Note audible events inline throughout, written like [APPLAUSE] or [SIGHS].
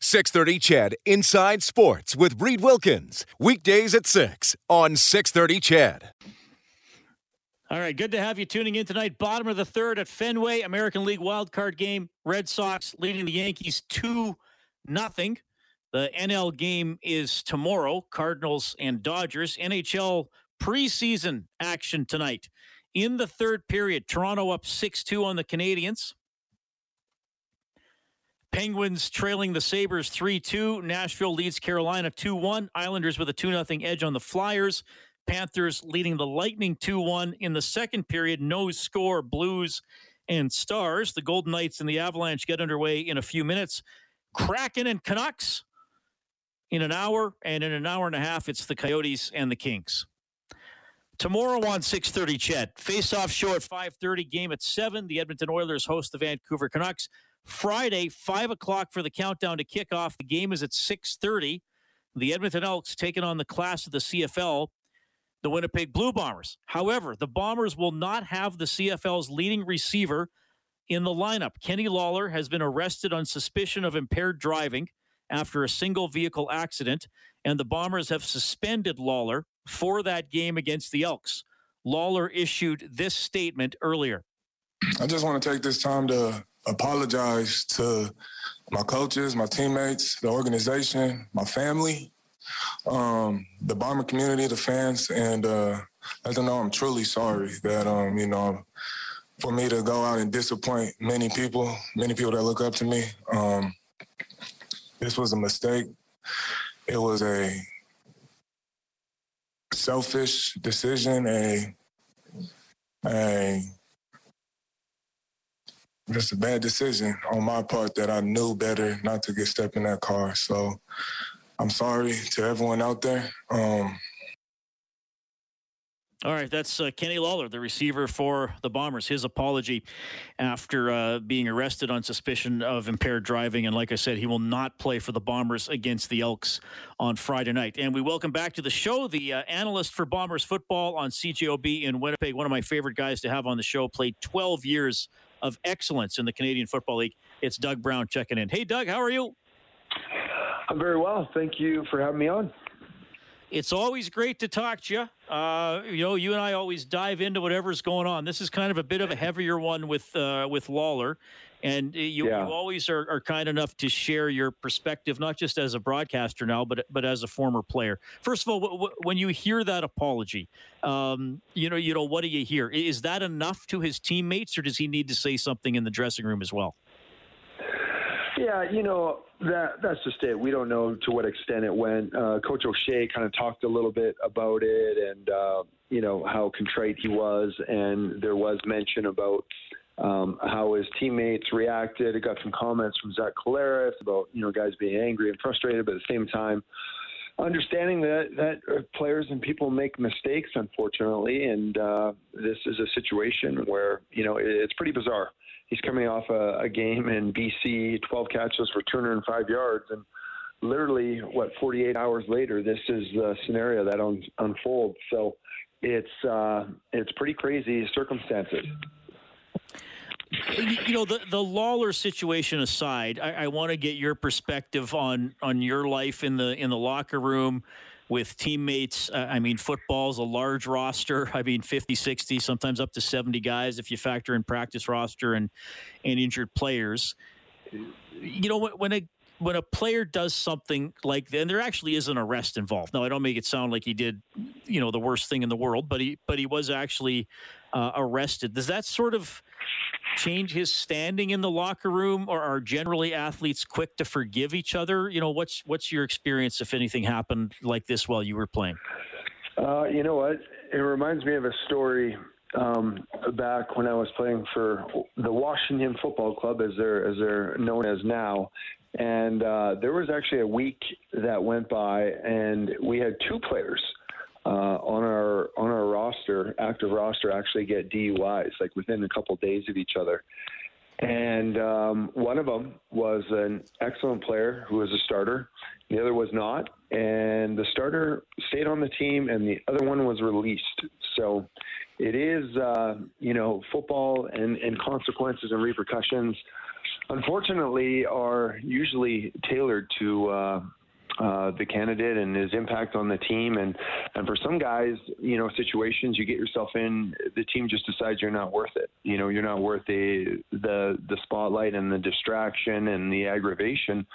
630 CHED Inside Sports with Reid Wilkins. Weekdays at 6 on 630 CHED. All right, good to have you tuning in tonight. Bottom of the third at Fenway, American League wildcard game. Red Sox leading the Yankees 2 nothing. The NL game is tomorrow, Cardinals and Dodgers. NHL preseason action tonight. In the third period, Toronto up 6 2 on the Canadiens. Penguins trailing the Sabres 3 2. Nashville leads Carolina 2 1. Islanders with a 2 0 edge on the Flyers. Panthers leading the Lightning 2 1. In the second period, no score, Blues and Stars. The Golden Knights and the Avalanche get underway in a few minutes. Kraken and Canucks in an hour, and in an hour and a half, it's the Coyotes and the Kings. Tomorrow on 6:30, CHED face-off show at 5:30, game at seven. The Edmonton Oilers host the Vancouver Canucks. Friday, five o'clock for the countdown to kickoff. The game is at 6:30. The Edmonton Elks taking on the class of the CFL, the Winnipeg Blue Bombers. However, the Bombers will not have the CFL's leading receiver in the lineup. Kenny Lawler has been arrested on suspicion of impaired driving after a single vehicle accident, and the Bombers have suspended Lawler for that game against the Elks. Lawler issued this statement earlier. I just want to take this time to apologize to my coaches, my teammates, the organization, my family, um, the bomber community, the fans, and uh, let them know I'm truly sorry that um, you know for me to go out and disappoint many people, many people that look up to me. Um, this was a mistake. It was a selfish decision, a a just a bad decision on my part that I knew better not to get stepped in that car. So I'm sorry to everyone out there. Um, all right, that's uh, Kenny Lawler, the receiver for the Bombers. His apology after uh, being arrested on suspicion of impaired driving. And like I said, he will not play for the Bombers against the Elks on Friday night. And we welcome back to the show the uh, analyst for Bombers football on CJOB in Winnipeg. One of my favorite guys to have on the show. Played 12 years of excellence in the Canadian Football League. It's Doug Brown checking in. Hey, Doug, how are you? I'm very well. Thank you for having me on. It's always great to talk to you. Uh, you know, you and I always dive into whatever's going on. This is kind of a bit of a heavier one with uh, with Lawler, and you, yeah. you always are, are, kind enough to share your perspective, not just as a broadcaster now, but but as a former player. First of all, w- w- when you hear that apology, um, you know, you know, what do you hear? Is that enough to his teammates, or does he need to say something in the dressing room as well? Yeah, you know that that's just it. We don't know to what extent it went. Uh, Coach O'Shea kind of talked a little bit about it, and uh, you know how contrite he was, and there was mention about um, how his teammates reacted. I got some comments from Zach Collaros about you know guys being angry and frustrated, but at the same time, understanding that that players and people make mistakes, unfortunately, and uh, this is a situation where you know it's pretty bizarre he's coming off a, a game in BC, 12 catches for 205 yards, and literally, what 48 hours later, this is the scenario that un- unfolds. So it's uh, it's pretty crazy circumstances. You know the the Lawler situation aside, I, I want to get your perspective on on your life in the in the locker room with teammates. Uh, I mean, football's a large roster. I mean, 50, 60, sometimes up to 70 guys if you factor in practice roster and, and injured players. You know, when a when a player does something like that, and there actually is an arrest involved. Now, I don't make it sound like he did, you know, the worst thing in the world, but he but he was actually uh, arrested. Does that sort of change his standing in the locker room, or are generally athletes quick to forgive each other? You know, what's what's your experience if anything happened like this while you were playing? Uh, you know what? It reminds me of a story um, back when I was playing for the Washington Football Club, as they're as they're known as now, And uh, there was actually a week that went by, and we had two players uh, on our roster, active roster, actually get DUIs like within a couple days of each other. And um, one of them was an excellent player who was a starter. The other was not. And the starter stayed on the team, and the other one was released. So it is, uh, you know, football and, and consequences and repercussions, unfortunately, are usually tailored to. Uh, uh, the candidate and his impact on the team. And, and for some guys, you know, situations you get yourself in, the team just decides you're not worth it. You know, you're not worth the, the, the spotlight and the distraction and the aggravation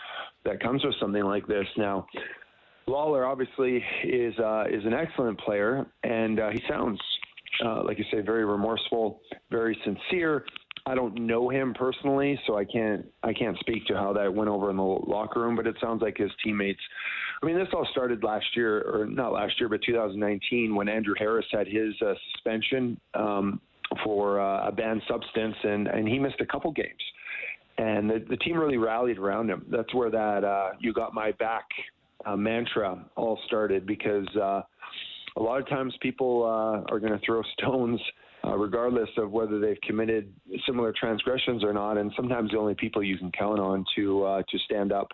that comes with something like this. Now, Lawler obviously is, uh, is an excellent player and uh, he sounds, uh, like you say, very remorseful, very sincere. I don't know him personally, so I can't I can't speak to how that went over in the locker room. But it sounds like his teammates. I mean, this all started last year, or not last year, but 2019, when Andrew Harris had his uh, suspension um, for uh, a banned substance, and and he missed a couple games. And the, the team really rallied around him. That's where that uh, "you got my back" uh, mantra all started, because uh, a lot of times people uh, are going to throw [LAUGHS] stones uh, regardless of whether they've committed similar transgressions or not. And sometimes the only people you can count on to uh, to stand up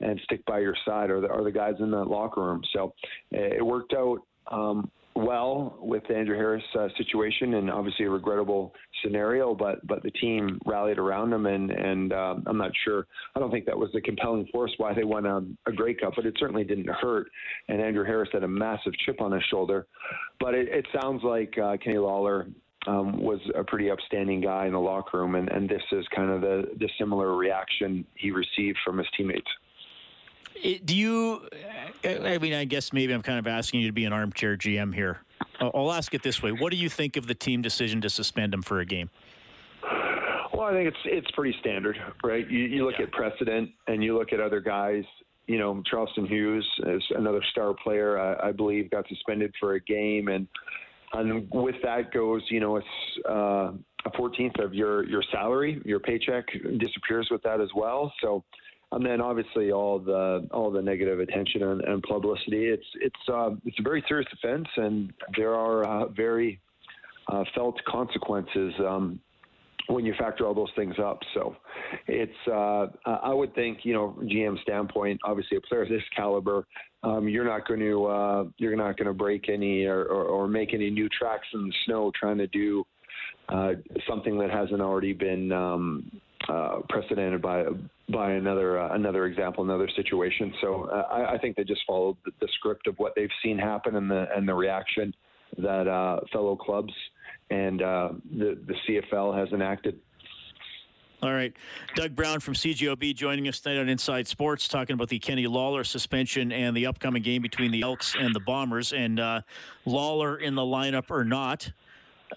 and stick by your side are the, are the guys in that locker room. So it worked out um, well with the Andrew Harris uh, situation, and obviously a regrettable scenario. But but the team rallied around him, and and uh, I'm not sure. I don't think that was the compelling force why they won a, a Grey Cup, but it certainly didn't hurt. And Andrew Harris had a massive chip on his shoulder. But it, it sounds like uh, Kenny Lawler um, was a pretty upstanding guy in the locker room, and, and this is kind of the, the similar reaction he received from his teammates. Do you? I mean, I guess maybe I'm kind of asking you to be an armchair GM here. I'll ask it this way: What do you think of the team decision to suspend him for a game? Well, I think it's it's pretty standard, right? You, you look yeah. at precedent, and you look at other guys. You know, Charleston Hughes is another star player. I, I believe got suspended for a game, and and with that goes, you know, it's uh, a 14th of your your salary, your paycheck disappears with that as well. So, and then obviously all the all the negative attention and, and publicity. It's it's uh, it's a very serious offense, and there are uh, very uh, felt consequences um, when you factor all those things up. So, it's uh, I would think you know GM standpoint, obviously a player of this caliber um, you're not going to uh, you're not going to break any or, or, or, make any new tracks in the snow trying to do uh, something that hasn't already been um, uh, precedented by by another uh, another example, another situation. So uh, I, I, think they just followed the, the, script of what they've seen happen and the and the reaction that uh, fellow clubs and the the CFL has enacted. All right. Doug Brown from CJOB joining us tonight on Inside Sports, talking about the Kenny Lawler suspension and the upcoming game between the Elks and the Bombers. And uh, Lawler in the lineup or not,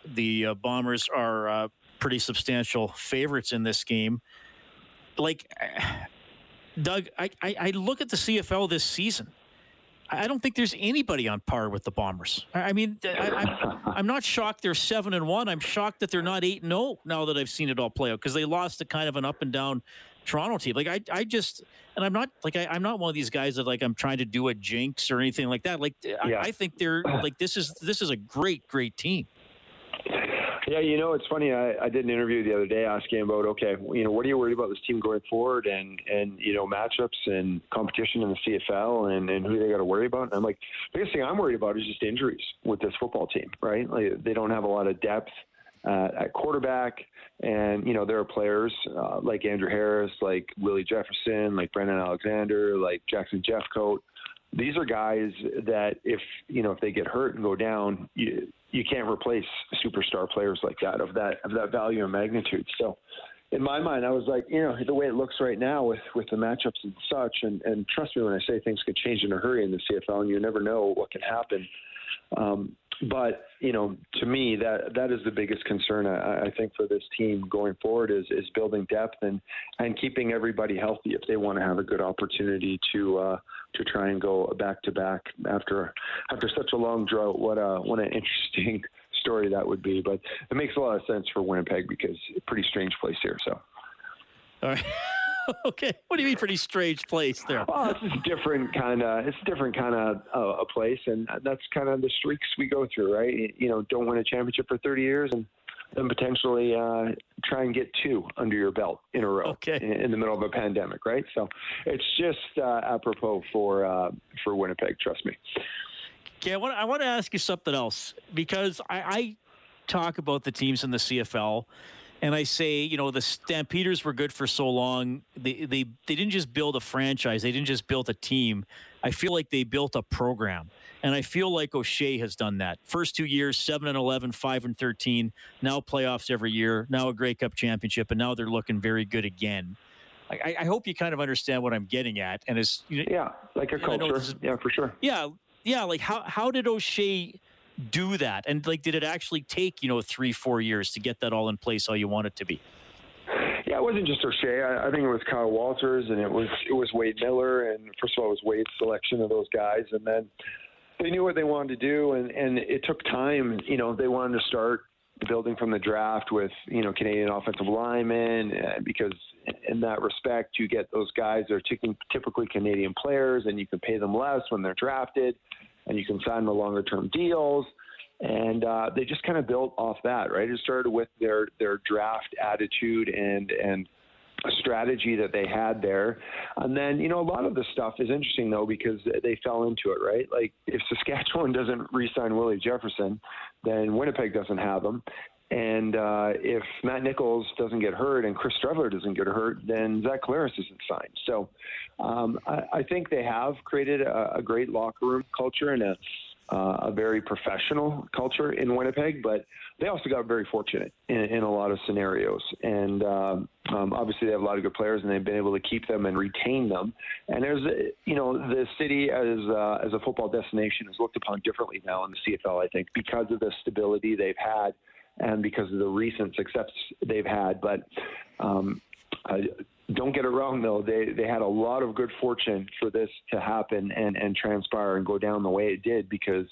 the uh, Bombers are uh, pretty substantial favorites in this game. Like, [SIGHS] Doug, I, I, I look at the CFL this season I don't think there's anybody on par with the Bombers. I mean, I, am not shocked they're seven and one. I'm shocked that they're not eight and zero oh now that I've seen it all play out because they lost to kind of an up and down Toronto team. Like I, I just, and I'm not like I, am not one of these guys that like I'm trying to do a jinx or anything like that. Like yeah. I, I think they're like this is this is a great great team. Yeah, you know, it's funny. I, I did an interview the other day asking about, okay, you know, what are you worried about this team going forward, and and you know, matchups and competition in the CFL, and and who they got to worry about. And I'm like, the biggest thing I'm worried about is just injuries with this football team, right? Like they don't have a lot of depth. Uh, at quarterback. And, you know, there are players uh, like Andrew Harris, like Willie Jefferson, like Brandon Alexander, like Jackson Jeffcoat. These are guys that if, you know, if they get hurt and go down, you, you can't replace superstar players like that of that of that value and magnitude. So in my mind, I was like, you know, the way it looks right now with with the matchups and such, and and trust me when I say things could change in a hurry in the CFL, and you never know what can happen. Um, but you know, to me, that that is the biggest concern I, I think for this team going forward is is building depth and and keeping everybody healthy if they want to have a good opportunity to uh, to try and go back to back after after such a long drought. What a what an [LAUGHS] interesting story that would be. But it makes a lot of sense for Winnipeg because a pretty strange place here. So. All right. [LAUGHS] [LAUGHS] okay. What do you mean, pretty strange place there? Well, it's just different kind of. It's a different kind of uh, a place, and that's kind of the streaks we go through, right? You know, don't win a championship for 30 years, and then potentially uh, try and get two under your belt in a row okay. in, in, the middle of a pandemic, right? So it's just uh, apropos for uh, for Winnipeg. Trust me. Okay, I want I want to ask you something else because I, I talk about the teams in the CFL and I say, you know, the Stampeders were good for so long. They they they didn't just build a franchise. They didn't just build a team. I feel like they built a program. And I feel like O'Shea has done that. First two years, 7 and 11, 5 and 13. Now playoffs every year. Now a Grey Cup championship. And now they're looking very good again. I, I hope you kind of understand what I'm getting at. And it's you know, yeah, like a culture. Is, yeah, for sure. Yeah, yeah. Like how how did O'Shea do that? And like, did it actually take you know three, four years to get that all in place how you want it to be? Yeah, it wasn't just O'Shea. I, think it was Kyle Walters, and it was it was Wade Miller, and first of all, it was Wade's selection of those guys, and then they knew what they wanted to do, and and it took time. You know, they wanted to start building from the draft with you know Canadian offensive linemen uh, because in that respect you get those guys that are typically Canadian players and you can pay them less when they're drafted and you can sign the longer term deals. And uh, they just kind of built off that, right? It started with their their draft attitude and and strategy that they had there. And then, you know, a lot of the stuff is interesting though because they fell into it, right? Like if Saskatchewan [LAUGHS] doesn't re-sign Willie Jefferson, then Winnipeg doesn't have him. And uh, if Matt Nichols doesn't get hurt and Chris Streveler doesn't get hurt, then Zach Collaros isn't signed. So um, I, I, think they have created a, a great locker room culture and a, uh, a very professional culture in Winnipeg, but they also got very fortunate in, in a lot of scenarios. And um, um, obviously, they have a lot of good players, and they've been able to keep them and retain them. And there's, you know, the city as uh, as a football destination is looked upon differently now in the CFL. I think because of the stability they've had and because of the recent success they've had. But um, I, don't get it wrong, though. They they had a lot of good fortune for this to happen and and transpire and go down the way it did because,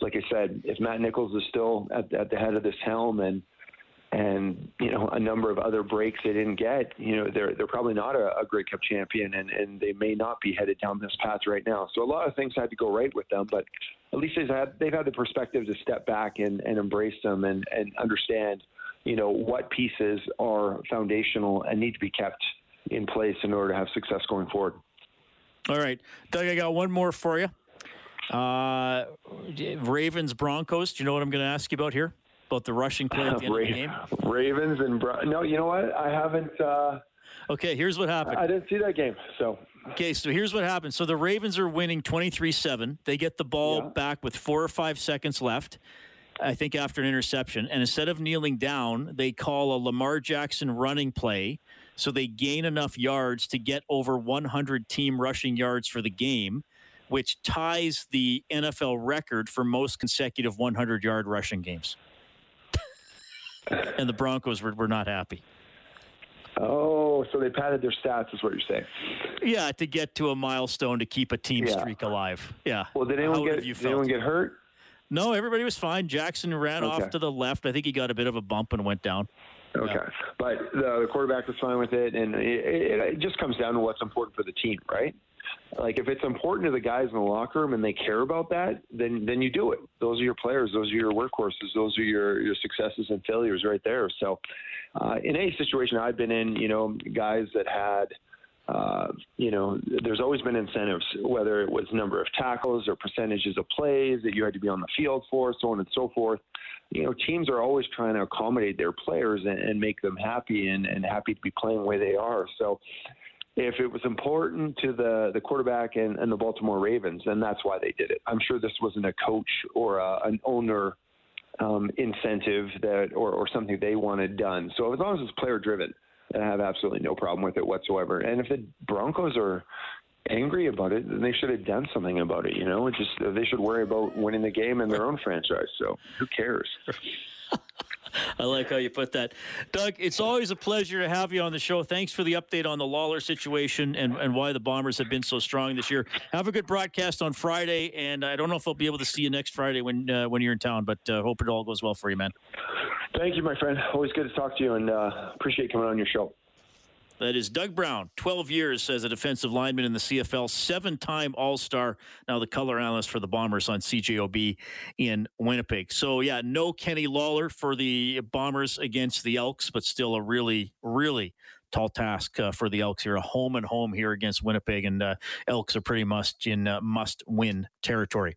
like I said, if Matt Nichols is still at, at the head of this helm and and you know a number of other breaks they didn't get, you know they're they're probably not a, a Grey Cup champion and and they may not be headed down this path right now. So a lot of things had to go right with them, but at least they've had they've had the perspective to step back and and embrace them and and understand you know what pieces are foundational and need to be kept in place in order to have success going forward. All right, Doug, I got one more for you. Uh, Ravens Broncos. Do you know what I'm going to ask you about here? About the rushing play at [LAUGHS] the end of the game? Ravens and Bron- no, you know what? I haven't. Uh, okay, here's what happened. I didn't see that game, so. Okay, so here's what happened. So the Ravens are winning 23-7. They get the ball yeah. back with four or five seconds left. I think after an interception, and instead of kneeling down, they call a Lamar Jackson running play so they gain enough yards to get over 100 team rushing yards for the game, which ties the NFL record for most consecutive 100 yard rushing games. And the Broncos were, were not happy. Oh, so they padded their stats, is what you're saying? Yeah, to get to a milestone to keep a team yeah. streak alive. Yeah. Well, did anyone get did anyone get hurt? No, everybody was fine. Jackson ran okay. off to the left. I think he got a bit of a bump and went down. Okay, yeah. but the, the, quarterback was fine with it, and it, it, it just comes down to what's important for the team, right? Like if it's important to the guys in the locker room and they care about that, then then you do it. Those are your players. Those are your workhorses. Those are your your successes and failures right there. So, uh, in any situation I've been in, you know, guys that had uh, you know, there's always been incentives, whether it was number of tackles or percentages of plays that you had to be on the field for, so on and so forth. You know, teams are always trying to accommodate their players and, and make them happy and, and happy to be playing the way they are. So, if it was important to the the quarterback and, and the Baltimore Ravens, then that's why they did it. I'm sure this wasn't a coach or a, an owner um, incentive that or, or something they wanted done. So as long as it's player driven, I have absolutely no problem with it whatsoever. And if the Broncos are angry about it, then they should have done something about it. You know, just they should worry about winning the game in their own franchise. So who cares? [LAUGHS] [LAUGHS] I like how you put that. Doug, it's always a pleasure to have you on the show. Thanks for the update on the Lawler situation and, and why the Bombers have been so strong this year. Have a good broadcast on Friday, and I don't know if I'll be able to see you next Friday when uh, when you're in town, but uh, hope it all goes well for you, man. Thank you, my friend. Always good to talk to you, and uh, appreciate coming on your show. That is Doug Brown, 12 years as a defensive lineman in the CFL, seven time All Star, now the color analyst for the Bombers on CJOB in Winnipeg. So, yeah, no Kenny Lawler for the Bombers against the Elks, but still a really, really tall task uh, for the Elks here. A home and home here against Winnipeg, and uh, Elks are pretty much in uh, must win territory.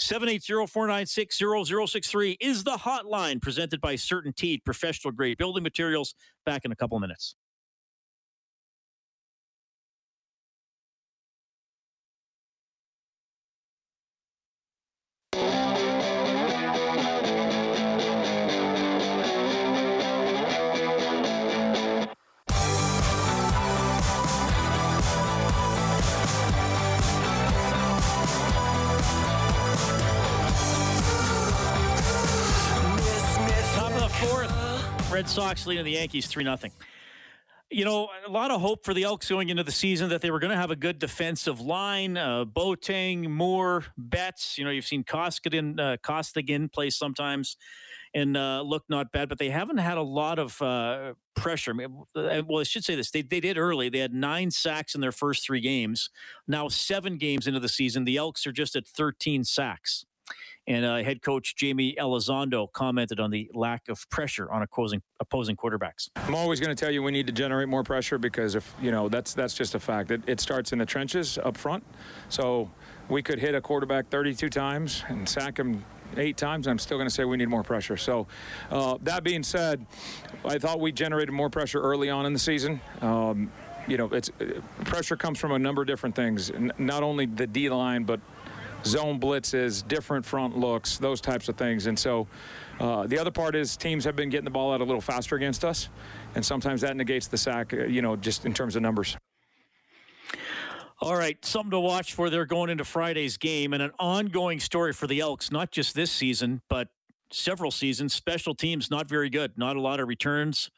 780-496-0063 is the hotline presented by CertainTeed Professional Grade Building Materials. Back in a couple minutes. Red Sox leading the Yankees 3 0. You know, a lot of hope for the Elks going into the season that they were going to have a good defensive line. Uh, Boateng, Moore, Betts. You know, you've seen Koskinen, uh, Costigan play sometimes and uh, look not bad, but they haven't had a lot of uh, pressure. Uh, Well, I should say this: they they did early. They had nine sacks in their first three games. Now, seven games into the season, the Elks are just at 13 sacks. And uh, head coach Jaime Elizondo commented on the lack of pressure on opposing opposing quarterbacks. I'm always going to tell you we need to generate more pressure because if you know that's that's just a fact. It, it starts in the trenches up front. So we could hit a quarterback 32 times and sack him eight times. I'm still going to say we need more pressure. So uh, that being said, I thought we generated more pressure early on in the season. Um, you know, it's uh, pressure comes from a number of different things. Not only the D line, but zone blitzes, different front looks, those types of things. And so uh, the other part is teams have been getting the ball out a little faster against us, and sometimes that negates the sack. uh, You know, just in terms of numbers. All right, something to watch for. They're going into Friday's game and an ongoing story for the Elks, not just this season, but several seasons. Special teams not very good, not a lot of returns,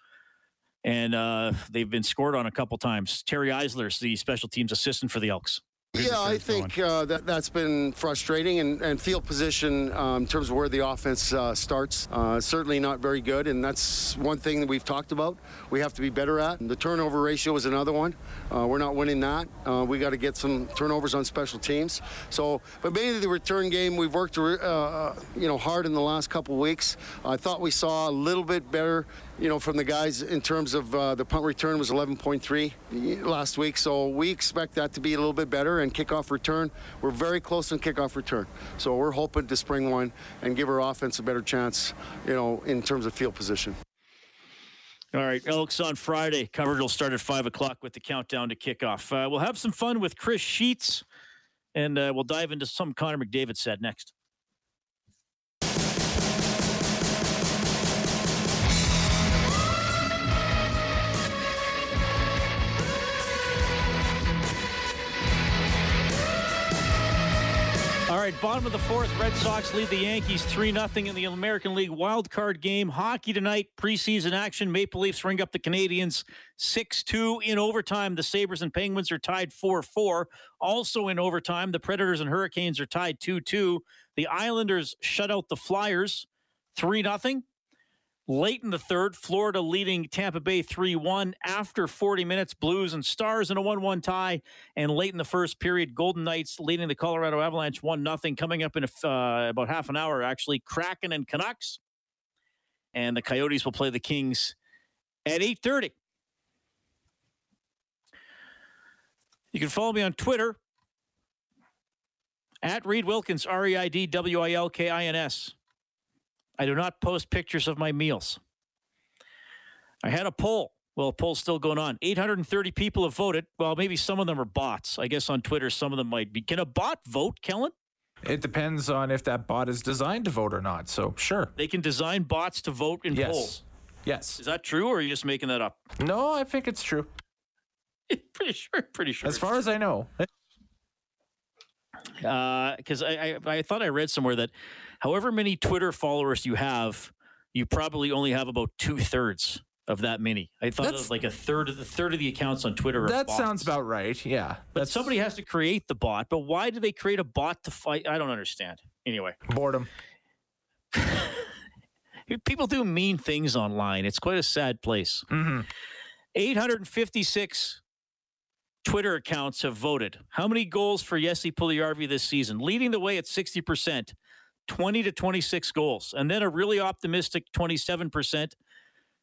and uh, they've been scored on a couple times. Terry Eisler's the special teams assistant for the Elks. Yeah, I think uh, that that's been frustrating, and, and field position um, in terms of where the offense uh, starts, uh, certainly not very good, and that's one thing that we've talked about. We have to be better at. The turnover ratio is another one. Uh, we're not winning that. Uh, we got to get some turnovers on special teams. So, but mainly the return game, we've worked uh, you know hard in the last couple weeks. I thought we saw a little bit better you know, from the guys in terms of uh, the punt return was 11.3 last week. So we expect that to be a little bit better. And kickoff return, we're very close on kickoff return. So we're hoping to spring one and give our offense a better chance, you know, in terms of field position. All right, Elks on Friday. Coverage will start at 5 o'clock with the countdown to kickoff. Uh, we'll have some fun with Chris Sheets, and uh, we'll dive into some Connor McDavid said next. All right, bottom of the fourth, Red Sox lead the Yankees 3 0 in the American League wild card game. Hockey tonight, preseason action. Maple Leafs ring up the Canadiens 6 2 in overtime. The Sabres and Penguins are tied 4 4. Also in overtime, the Predators and Hurricanes are tied 2 2. The Islanders shut out the Flyers 3 0. Late in the third, Florida leading Tampa Bay 3 1. After 40 minutes, Blues and Stars in a 1 1 tie. And late in the first period, Golden Knights leading the Colorado Avalanche 1 0. Coming up in uh, about half an hour, actually, Kraken and Canucks. And the Coyotes will play the Kings at 8.30. You can follow me on Twitter at Reid Wilkins, R E I D W I L K I N S. I do not post pictures of my meals. I had a poll. Well, a poll's still going on. 830 people have voted. Well, maybe some of them are bots. I guess on Twitter, some of them might be. Can a bot vote, Kellen? It depends on if that bot is designed to vote or not. So, sure. They can design bots to vote in Yes. polls. Yes. Is that true, or are you just making that up? No, I think it's true. [LAUGHS] pretty sure. Pretty sure. As far as I know. Because I, I I thought I read somewhere that however many Twitter followers you have, you probably only have about two thirds of that many. I thought it was like a third of the third of the accounts on Twitter. Are That bots. sounds about right. Yeah. But somebody has to create the bot. But why do they create a bot to fight? I don't understand. Anyway, boredom. [LAUGHS] people do mean things online. It's quite a sad place. Mm-hmm. 856 Twitter accounts have voted. How many goals for Jesse Puljujarvi this season? Leading the way at 60%, 20 to 26 goals. And then a really optimistic 27%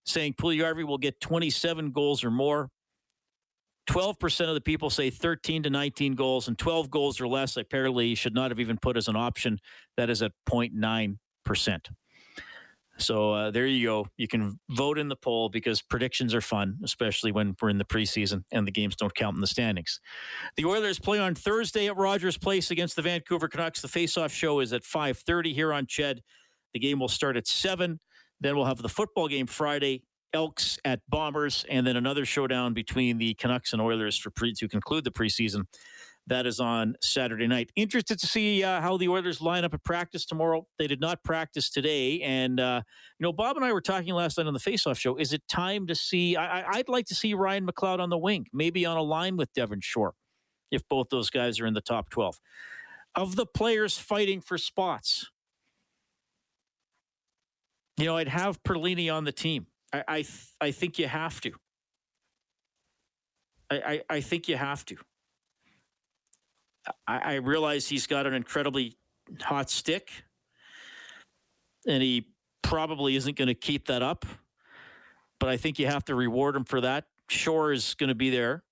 saying Puliarvi will get 27 goals or more. 12% of the people say 13 to 19 goals, and 12 goals or less apparently should not have even put as an option. That is at 0.9%. So uh, there you go. You can vote in the poll because predictions are fun, especially when we're in the preseason and the games don't count in the standings. The Oilers play on Thursday at Rogers Place against the Vancouver Canucks. The face-off show is at 5:30 here on Ched. The game will start at 7. Then we'll have the football game Friday, Elks at Bombers, and then another showdown between the Canucks and Oilers for pre- to conclude the preseason. That is on Saturday night. Interested to see uh, how the Oilers line up at practice tomorrow. They did not practice today, and uh, you know, Bob and I were talking last night on the Face-Off show. Is it time to see? I, I'd like to see Ryan McLeod on the wing, maybe on a line with Devin Shore, if both those guys are in the top twelve. Of the players fighting for spots, you know, I'd have Perlini on the team. I I, th- I think you have to. I, I, I think you have to. I, I realize he's got an incredibly hot stick, and he probably isn't going to keep that up. But I think you have to reward him for that. Shore is going to be there.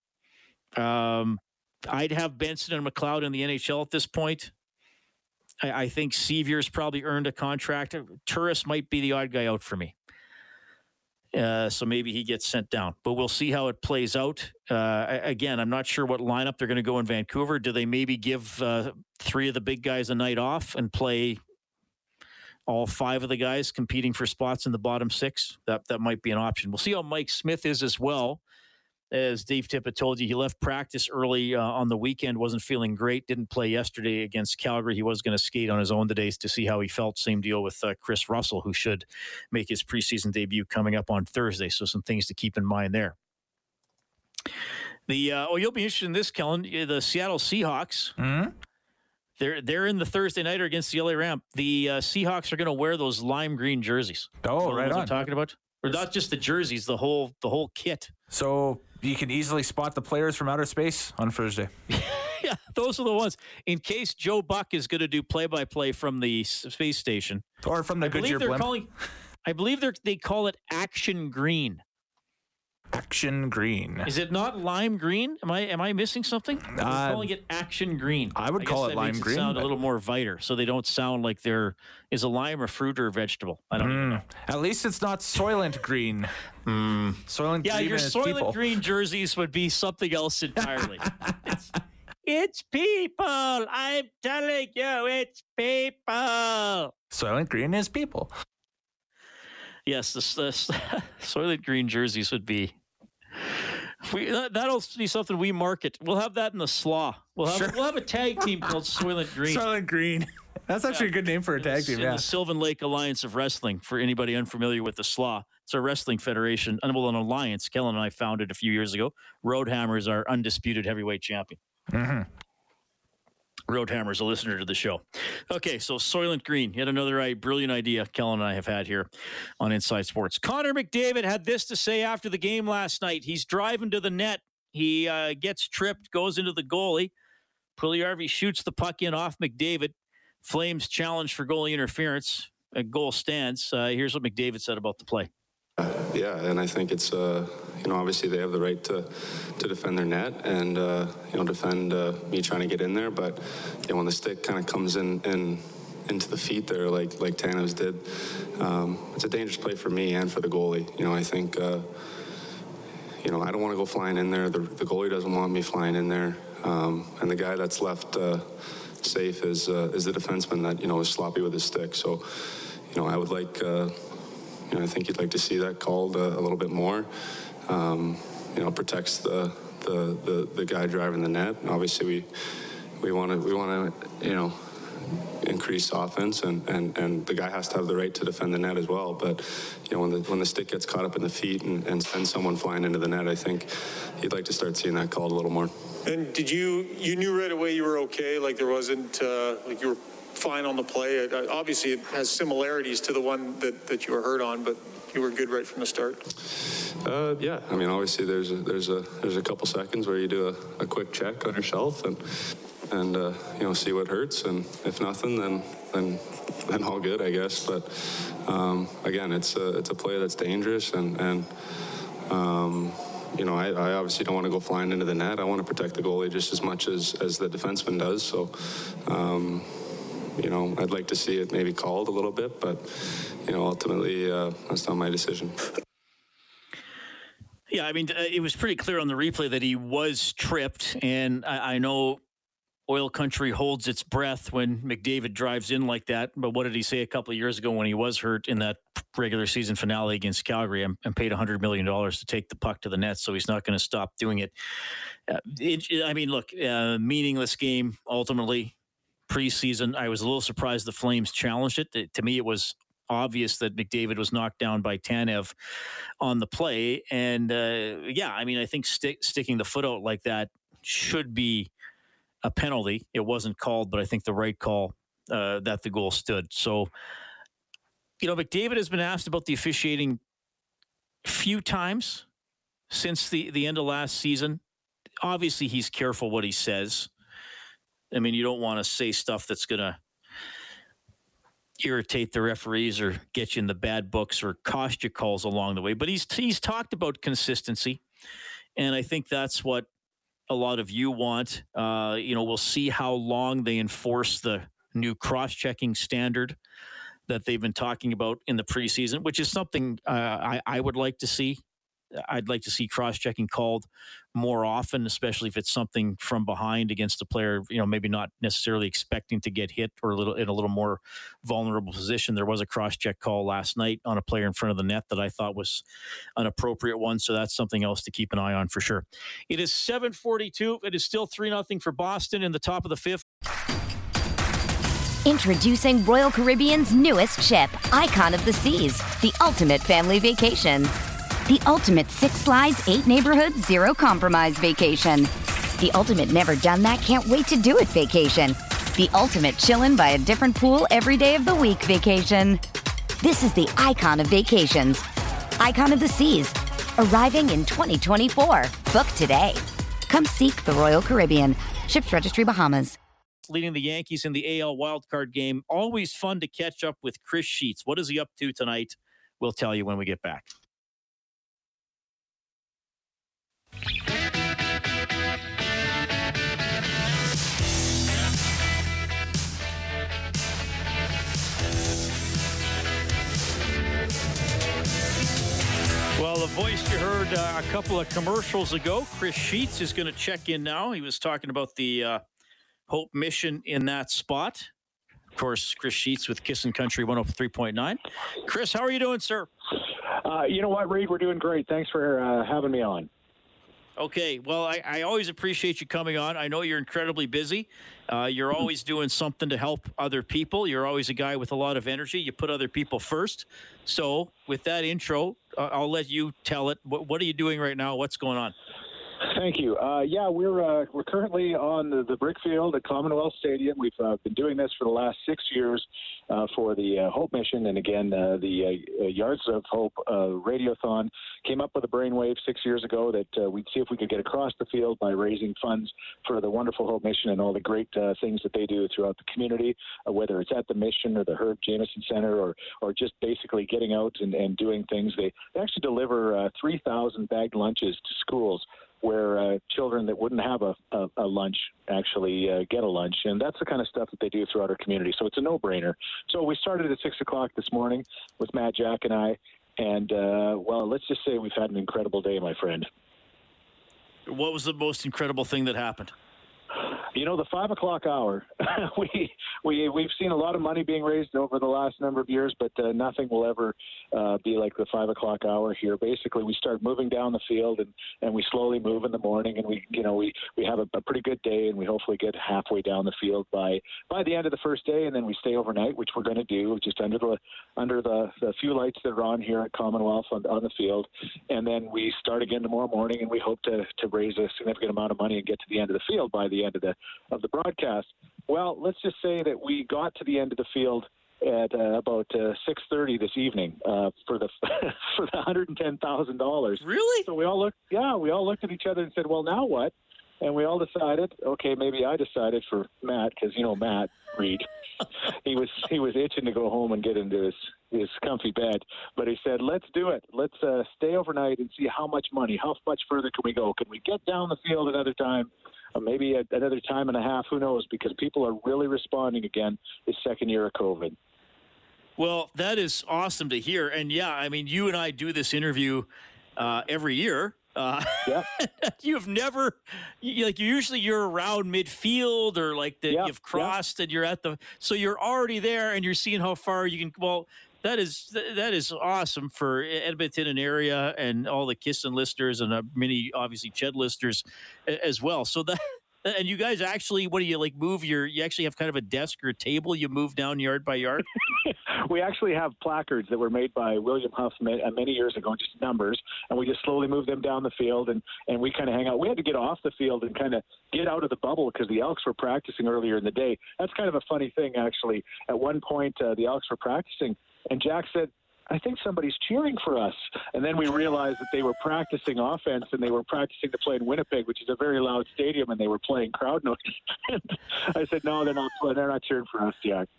Um, I'd have Benson and McLeod in the NHL at this point. I, I think Sceviour's probably earned a contract. Turris might be the odd guy out for me. Uh, so maybe he gets sent down, but we'll see how it plays out. Uh, again, I'm not sure what lineup they're going to go in Vancouver. Do they maybe give uh, three of the big guys a night off and play all five of the guys competing for spots in the bottom six? That that might be an option. We'll see how Mike Smith is as well. As Dave Tippett told you, he left practice early uh, on the weekend, wasn't feeling great, didn't play yesterday against Calgary. He was going to skate on his own today to see how he felt. Same deal with uh, Chris Russell, who should make his preseason debut coming up on Thursday. So, some things to keep in mind there. The uh, oh, you'll be interested in this, Kellen. The Seattle Seahawks. Mm-hmm. They're they're in the Thursday nighter against the LA Ram. The uh, Seahawks are going to wear those lime green jerseys. Oh, the right ones I'm talking about, or not just the jerseys, the whole the whole kit. So you can easily spot the players from outer space on Thursday. [LAUGHS] yeah, those are the ones. In case Joe Buck is going to do play by play from the space station, or from the I Goodyear blimp. calling. I believe they call it Action Green. Action Green. Is it not lime green? Am I am I missing something? They're Uh, calling it Action Green. I would guess call it that lime makes green, sound a little more viter, so they don't sound like they're is a lime a fruit or a vegetable. I don't even know. At least it's not Soylent Green. Soylent Yeah, Green your Soylent people. Green jerseys would be something else entirely. [LAUGHS] it's, it's people. I'm telling you, it's people. Soylent Green is people. Yes, the, the [LAUGHS] Soylent Green jerseys would be. We, that, that'll be something we market. We'll have that in the slaw. We'll have Sure. we'll have a tag team called [LAUGHS] Soylent Green. Soylent Green. That's actually a good name for a tag team. in Yeah. the Sylvan Lake Alliance of Wrestling. For anybody unfamiliar with the SLAW, it's a wrestling federation, and well, an alliance. Kellen and I founded a few years ago. Roadhammer is our undisputed heavyweight champion. Mm-hmm. Roadhammer is a listener to the show. Okay, so Soylent Green, yet another brilliant idea Kellen and I have had here on Inside Sports. Connor McDavid had this to say after the game last night. He's driving to the net. He uh, gets tripped, goes into the goalie. Puljujarvi shoots the puck in off McDavid. Flames challenge for goalie interference. A goal stands. Uh, here's what McDavid said about the play. Yeah, and I think it's uh, you know obviously they have the right to to defend their net and uh, you know defend uh, me trying to get in there, but you know, when the stick kind of comes in in into the feet there like like Tanev did, um, it's a dangerous play for me and for the goalie. You know I think. Uh, you know, I don't want to go flying in there. The, the goalie doesn't want me flying in there, um, and the guy that's left uh, safe is uh, is the defenseman that you know is sloppy with his stick. So, you know, I would like, you know, I think you'd like to see that called uh, a little bit more. Um, you know, protects the the, the, the guy driving the net. Obviously, we we want to we want to you know increase offense, and, and, and the guy has to have the right to defend the net as well. But you know, when the when the stick gets caught up in the feet and, and sends someone flying into the net, I think you'd like to start seeing that called a little more. And did you you knew right away you were okay? Like there wasn't uh, like you were fine on the play. It, obviously, it has similarities to the one that, that you were hurt on, but you were good right from the start. Uh, yeah, I mean, obviously, there's a, there's a there's a couple seconds where you do a, a quick check on yourself and and uh, you know see what hurts, and if nothing, then then then all good, I guess. But um, again, it's a it's a play that's dangerous, and and um, you know I, I, obviously don't want to go flying into the net. I want to protect the goalie just as much as as the defenseman does. So. Um, you know, I'd like to see it maybe called a little bit, but you know, ultimately, uh, that's not my decision. Yeah, I mean, uh, it was pretty clear on the replay that he was tripped, and I, I know oil country holds its breath when McDavid drives in like that. But what did he say a couple of years ago when he was hurt in that regular season finale against Calgary and, and paid $100 million to take the puck to the net? So he's not going to stop doing it. Uh, it. I mean, look, uh, meaningless game ultimately. Preseason, I was a little surprised the Flames challenged it. to me, it was obvious that McDavid was knocked down by Tanev on the play. And uh, yeah, I mean, I think stick, sticking the foot out like that should be a penalty. It wasn't called, but I think the right call uh, that the goal stood. So, you know, McDavid has been asked about the officiating few times since the, the end of last season. Obviously, he's careful what he says. I mean, you don't want to say stuff that's going to irritate the referees or get you in the bad books or cost you calls along the way. But he's he's talked about consistency, and I think that's what a lot of you want. Uh, you know, we'll see how long they enforce the new cross-checking standard that they've been talking about in the preseason, which is something uh, I, I would like to see. I'd like to see cross-checking called more often, especially if it's something from behind against a player, you know, maybe not necessarily expecting to get hit or a little in a little more vulnerable position. There was a cross-check call last night on a player in front of the net that I thought was an appropriate one, so that's something else to keep an eye on for sure. It is 7:42. It is still 3 nothing for Boston in the top of the 5th. Introducing Royal Caribbean's newest ship, Icon of the Seas, the ultimate family vacation the ultimate six slides, eight neighborhoods, zero compromise vacation. The ultimate never done that, can't wait to do it vacation. The ultimate chillin' by a different pool every day of the week vacation. This is the icon of vacations. Icon of the Seas. Arriving in 2024. Book today. Come seek the Royal Caribbean. Ships Registry Bahamas. Leading the Yankees in the AL wildcard game. Always fun to catch up with Chris Sheets. What is he up to tonight? We'll tell you when we get back. Well, the voice you heard uh, a couple of commercials ago, Chris Sheets, is going to check in now. He was talking about the uh, Hope mission in that spot. Of course, Chris Sheets with Kissin' Country 103.9. Chris, how are you doing, sir? Uh, you know what, Reid? We're doing great. Thanks for uh, having me on. Okay. Well, I, I, always appreciate you coming on. I know you're incredibly busy. Uh, you're mm-hmm. always doing something to help other people. You're always a guy with a lot of energy. You put other people first. So, with that intro, uh, I'll let you tell it. What, what, are you doing right now? What's going on? Thank you. Uh, yeah, we're uh, we're currently on the, the brick field at Commonwealth Stadium. We've uh, been doing this for the last six years uh, for the uh, Hope Mission, and again, uh, the Yards of Hope Radiothon came up with a brainwave six years ago that we'd see if we could get across the field by raising funds for the wonderful Hope Mission and all the great things that they do throughout the community, whether it's at the mission or the Herb Jamieson Center or or just basically getting out and, and doing things. They, they actually deliver 3,000 bagged lunches to schools where uh, children that wouldn't have a, a, a lunch actually uh, get a lunch. And that's the kind of stuff that they do throughout our community. So it's a no brainer. So we started at 6 o'clock this morning with Matt, Jack, and I. And, uh, well, let's just say we've had an incredible day, my friend. What was the most incredible thing that happened? You know, the five o'clock hour. [LAUGHS] we we we've seen a lot of money being raised over the last number of years, but uh, nothing will ever uh, be like the five o'clock hour here. Basically, we start moving down the field, and and we slowly move in the morning, and we you know we we have a, a pretty good day, and we hopefully get halfway down the field by by the end of the first day, and then we stay overnight, which we're going to do just under the under the, the few lights that are on here at Commonwealth on, on the field, and then we start again tomorrow morning, and we hope to to raise a significant amount of money and get to the end of the field by the end of the of the broadcast. Well, let's just say that we got to the end of the field at uh, about uh, 6:30 this evening uh, for the [LAUGHS] for the 110,000 dollars. Really? So we all looked, yeah, we all looked at each other and said, "Well, now what?" And we all decided, okay, maybe I decided for Matt because you know Matt Reed, [LAUGHS] he was he was itching to go home and get into his his comfy bed, but he said, "Let's do it. Let's uh, stay overnight and see how much money, how much further can we go? Can we get down the field another time?" Maybe a, another time and a half. Who knows? Because people are really responding again this second year of COVID. Well, that is awesome to hear. And yeah, I mean, you and I do this interview uh, every year. Uh, yeah. [LAUGHS] you've never, you, like, usually you're around midfield or like that Yeah, you've crossed and you're at the, so you're already there and you're seeing how far you can. Well, that is that is awesome for Edmonton and area and all the Kissin listeners and uh, many obviously CHED listeners a- as well. So that [LAUGHS] and you guys actually, what do you like? Move your? You actually have kind of a desk or a table. You move down yard by yard. [LAUGHS] we actually have placards that were made by William Huff uh, many years ago, just numbers, and we just slowly move them down the field, and and we kind of hang out. We had to get off the field and kind of get out of the bubble because the Elks were practicing earlier in the day. That's kind of a funny thing, actually. At one point, uh, the Elks were practicing, and Jack said. I think somebody's cheering for us. And then we realized that they were practicing offense and they were practicing to play in Winnipeg, which is a very loud stadium, and they were playing crowd noise. [LAUGHS] I said, no, they're not. They're not cheering for us, Jack.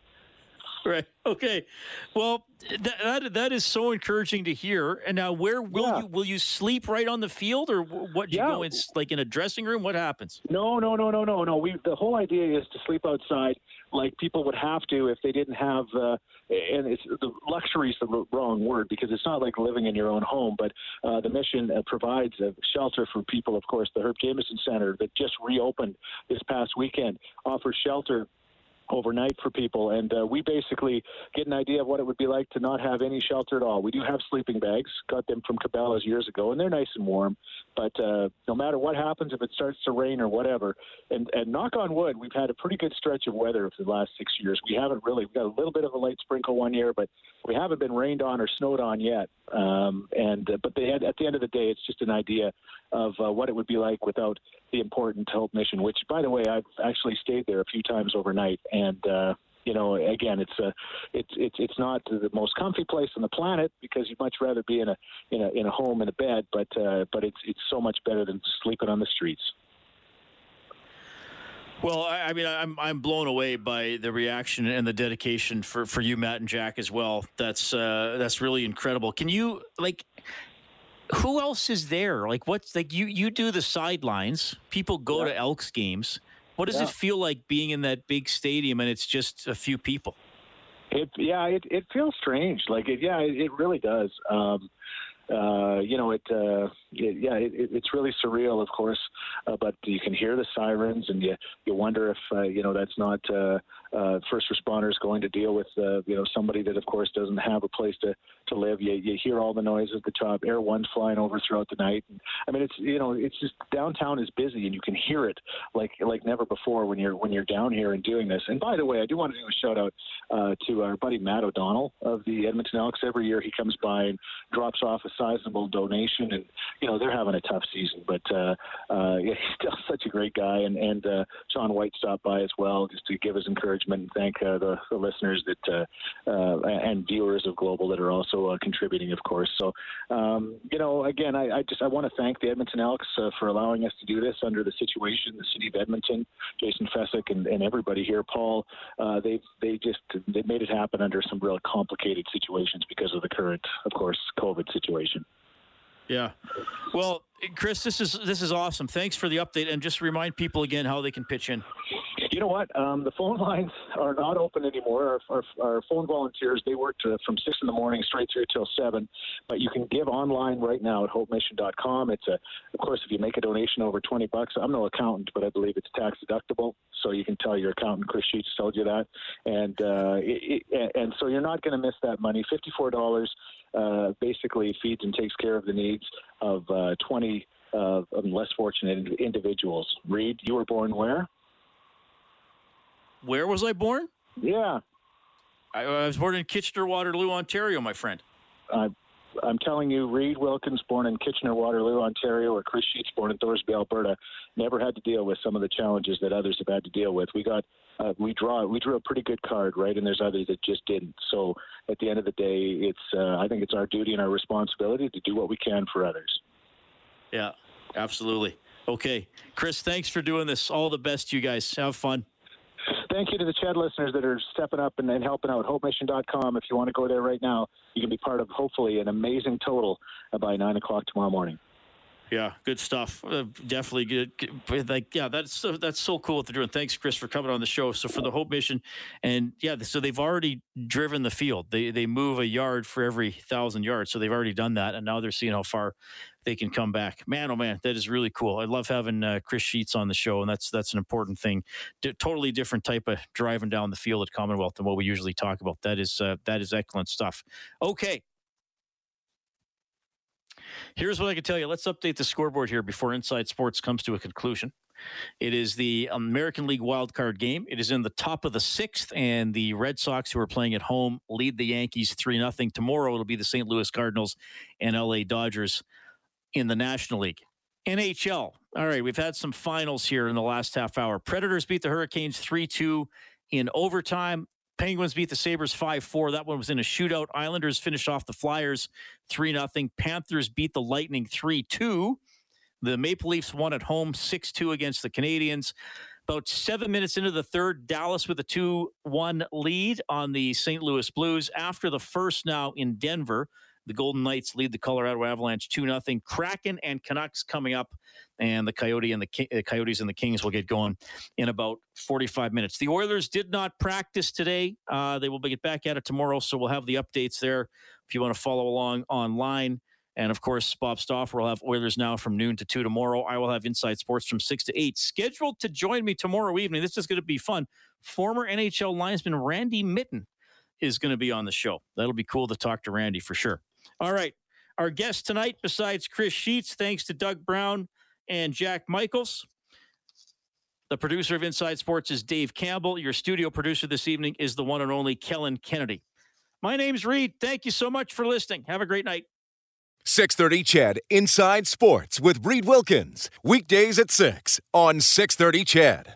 Right. Okay. Well, that, that that is so encouraging to hear. And now, where will you will you sleep right on the field, or wh- what? You Yeah. go in like in a dressing room? What happens? No, no, no, no, no, no. We the whole idea is to sleep outside like people would have to if they didn't have. Uh, and it's the luxury is the wrong word because it's not like living in your own home, but uh, the mission uh, provides a shelter for people. Of course, the Herb Jamieson Center that just reopened this past weekend offers shelter overnight for people, and uh, we basically get an idea of what it would be like to not have any shelter at all. We do have sleeping bags, got them from Cabela's years ago, and they're nice and warm. But uh, no matter what happens, if it starts to rain or whatever, and, and knock on wood, we've had a pretty good stretch of weather for the last six years. We haven't really we got a little bit of a light sprinkle one year, but we haven't been rained on or snowed on yet. Um, and uh, but they had, at the end of the day, it's just an idea of uh, what it would be like without the important Hope Mission. Which, by the way, I've actually stayed there a few times overnight, and uh, you know, again, it's a, it's it's it's not the most comfy place on the planet because you'd much rather be in a in a in a home in a bed, but uh, but it's it's so much better than sleeping on the streets. Well, I, I mean, I'm I'm blown away by the reaction and the dedication for, for you, Matt and Jack, as well. That's uh, that's really incredible. Can you like? Who else is there? Like, what's like you you do the sidelines? People go to Elks games. What does Yeah. it feel like being in that big stadium and it's just a few people? It yeah, it it feels strange. Like it yeah, it, it really does. Um, uh, you know, it, uh, it yeah, it- it's really surreal, of course. Uh, but you can hear the sirens, and you you wonder if uh, you know that's not uh, uh, first responders going to deal with uh, you know somebody that, of course, doesn't have a place to to live. You you hear all the noise at the top. Air One's flying over throughout the night. And, I mean, it's you know, it's just downtown is busy, and you can hear it like like never before when you're when you're down here and doing this. And by the way, I do want to do a shout out uh, to our buddy Matt O'Donnell of the Edmonton Elks. Every year he comes by and drops off a sizable donation, and you know they're having a tough season, but uh, uh, yeah, [LAUGHS] he's still such a great guy. And and uh, John White stopped by as well just to give his encouragement and thank uh, the, the listeners that uh, uh, and viewers of Global that are also uh, contributing, of course. So um, you know, again, I, I just I want to thank the Edmonton Elks for allowing us to do this under the situation, the city of Edmonton, Jason Fessick, and, and everybody here, Paul. They they just they made it happen under some real complicated situations because of the current, of course, COVID situation. Yeah. Well, Chris, this is this is awesome. Thanks for the update, and just remind people again how they can pitch in. You know what? Um, the phone [LAUGHS] lines are not open anymore. Our, our, our phone volunteers they work to, from six in the morning straight through till seven. But you can give online right now at hopemission.com. It's a, of course, if you make a donation over twenty bucks, I'm no accountant, but I believe it's tax deductible. So you can tell your accountant, Chris Sheets, told you that, and uh, it, it, and so you're not going to miss that money. Fifty four dollars uh, basically feeds and takes care of the needs of uh, twenty. Uh, less fortunate individuals. Reid, you were born where? Where was I born? Yeah. I, I was born in Kitchener, Waterloo, Ontario, my friend. Uh, I'm telling you, Reid Wilkins, born in Kitchener, Waterloo, Ontario, or Chris Sheets, born in Thorsby, Alberta, never had to deal with some of the challenges that others have had to deal with. We got, uh, we draw, we drew a pretty good card, right? And there's others that just didn't. So at the end of the day, it's, uh, I think it's our duty and our responsibility to do what we can for others. Yeah, absolutely. Okay, Chris, thanks for doing this. All the best, you guys. Have fun thank you to the CHED listeners that are stepping up and, and helping out. HopeMission.com. If you want to go there right now, you can be part of hopefully an amazing total by nine o'clock tomorrow morning. Yeah, good stuff. Uh, definitely good. Like, yeah, that's so, that's so cool what they're doing. Thanks, Chris, for coming on the show. So for the Hope Mission, and yeah, so they've already driven the field. They they move a yard for every thousand yards. So they've already done that, and now they're seeing how far they can come back. Man, oh man, that is really cool. I love having uh, Chris Sheets on the show, and that's that's an important thing. D- totally different type of driving down the field at Commonwealth than what we usually talk about. That is uh, that is excellent stuff. Okay. Here's what I can tell you. Let's update the scoreboard here before Inside Sports comes to a conclusion. It is the American League wildcard game. It is in the top of the sixth, and the Red Sox, who are playing at home, lead the Yankees 3 0. Tomorrow it'll be the St. Louis Cardinals and LA Dodgers in the National League. NHL. All right, we've had some finals here in the last half hour. Predators beat the Hurricanes 3 2 in overtime. Penguins beat the Sabres 5 4. That one was in a shootout. Islanders finished off the Flyers 3 0. Panthers beat the Lightning 3 2. The Maple Leafs won at home 6 2 against the Canadiens. About seven minutes into the third, Dallas with a 2 1 lead on the St. Louis Blues. After the first now in Denver, the Golden Knights lead the Colorado Avalanche 2 0. Kraken and Canucks coming up, and the Coyote and the uh, Coyotes and the Kings will get going in about 45 minutes. The Oilers did not practice today. Uh, they will get back at it tomorrow, so we'll have the updates there if you want to follow along online. And of course, Bob Stauffer will have Oilers now from noon to 2 tomorrow. I will have Inside Sports from 6 to 8. Scheduled to join me tomorrow evening. This is going to be fun. Former NHL linesman Randy Mitton is going to be on the show. That'll be cool to talk to Randy for sure. All right. Our guest tonight, besides Chris Sheets, thanks to Doug Brown and Jack Michaels. The producer of Inside Sports is Dave Campbell. Your studio producer this evening is the one and only Kellen Kennedy. My name's Reid. Thank you so much for listening. Have a great night. 630 CHED Inside Sports with Reid Wilkins. Weekdays at 6 on 630 CHED.